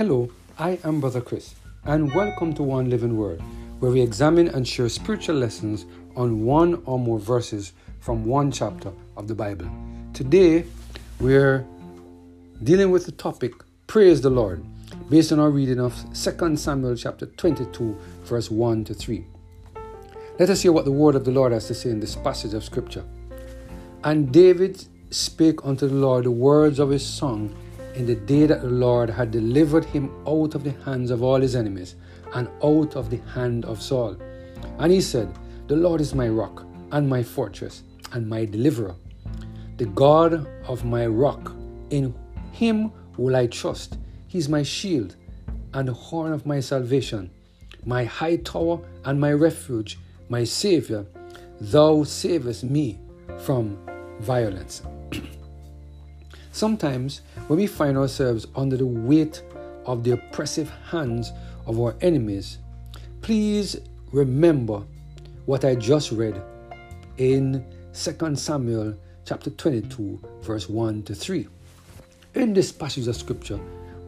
Hello, I am Brother Chris, and welcome to One Living Word, where we examine and share spiritual lessons on one or more verses from one chapter of the Bible. Today, we're dealing with the topic Praise the Lord, based on our reading of 2 Samuel chapter 22, verse 1 to 3. Let us hear what the word of the Lord has to say in this passage of Scripture. And David spake unto the Lord the words of his song in the day that the Lord had delivered him out of the hands of all his enemies and out of the hand of Saul. And he said, The Lord is my rock and my fortress and my deliverer, the God of my rock. In him will I trust. He is my shield and the horn of my salvation, my high tower and my refuge, my Savior. Thou savest me from violence. Sometimes, when we find ourselves under the weight of the oppressive hands of our enemies, please remember what I just read in 2 Samuel chapter 22, verse 1 to 3. In this passage of scripture,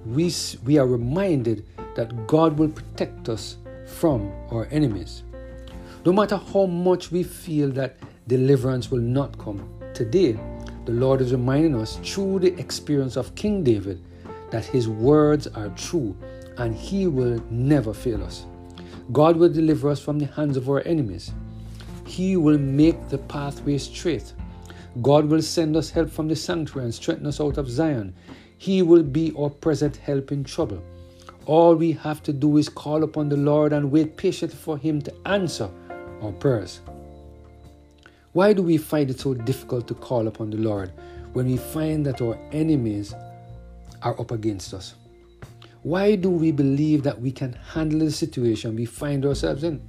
we, we are reminded that God will protect us from our enemies. No matter how much we feel that deliverance will not come, today the Lord is reminding us through the experience of King David that his words are true and he will never fail us. God will deliver us from the hands of our enemies. He will make the pathway straight. God will send us help from the sanctuary and strengthen us out of Zion. He will be our present help in trouble. All we have to do is call upon the Lord and wait patiently for Him to answer our prayers. Why do we find it so difficult to call upon the Lord when we find that our enemies are up against us? Why do we believe that we can handle the situation we find ourselves in?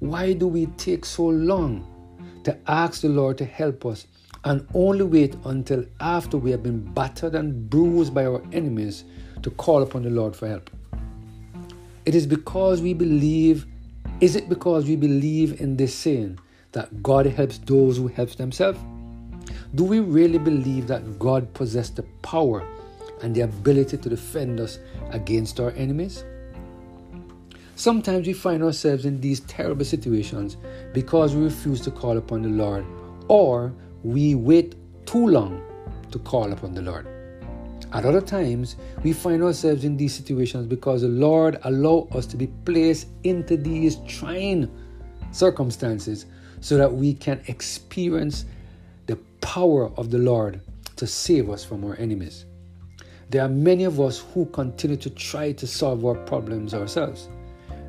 Why do we take so long to ask the Lord to help us and only wait until after we have been battered and bruised by our enemies to call upon the Lord for help? It is because we believe, is it because we believe in this saying that God helps those who help themselves? Do we really believe that God possesses the power and the ability to defend us against our enemies? Sometimes we find ourselves in these terrible situations because we refuse to call upon the Lord or we wait too long to call upon the Lord. At other times, we find ourselves in these situations because the Lord allows us to be placed into these trying circumstances so that we can experience the power of the Lord to save us from our enemies. There are many of us who continue to try to solve our problems ourselves.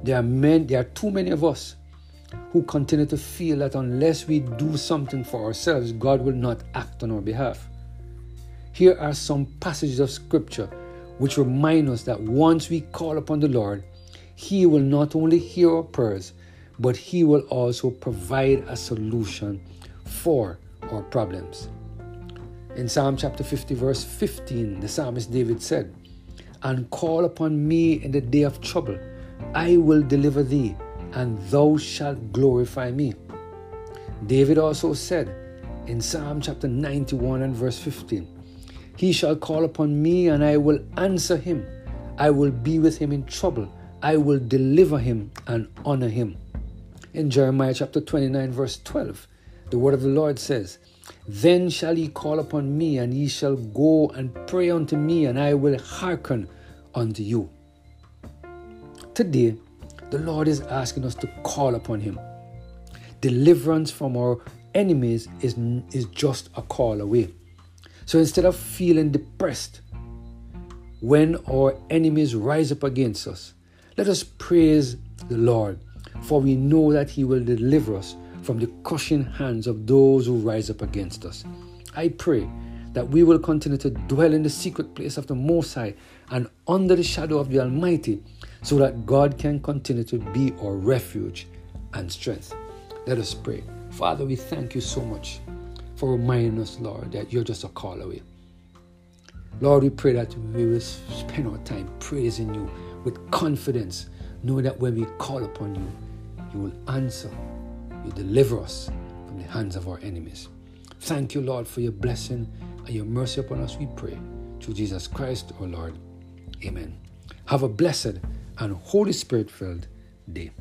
There are men, there are too many of us who continue to feel that unless we do something for ourselves, God will not act on our behalf. Here are some passages of scripture which remind us that once we call upon the Lord, He will not only hear our prayers, but He will also provide a solution for our problems. In Psalm chapter 50, verse 15, the psalmist David said, And call upon me in the day of trouble, I will deliver thee, and thou shalt glorify me. David also said in Psalm chapter 91 and verse 15, He shall call upon me, and I will answer him. I will be with him in trouble. I will deliver him and honor him. In Jeremiah chapter 29, verse 12, the word of the Lord says, Then shall ye call upon me, and ye shall go and pray unto me, and I will hearken unto you. Today, the Lord is asking us to call upon Him. Deliverance from our enemies is, is just a call away. So instead of feeling depressed when our enemies rise up against us, let us praise the Lord for we know that He will deliver us from the crushing hands of those who rise up against us. I pray that we will continue to dwell in the secret place of the Most High and under the shadow of the Almighty so that God can continue to be our refuge and strength. Let us pray. Father, we thank you so much for reminding us, Lord, that you're just a call away. Lord, we pray that we will spend our time praising you with confidence, knowing that when we call upon you, you will answer, you deliver us from the hands of our enemies. Thank you, Lord, for your blessing and your mercy upon us, we pray. Through Jesus Christ, our Lord. Amen. Have a blessed and Holy Spirit filled day.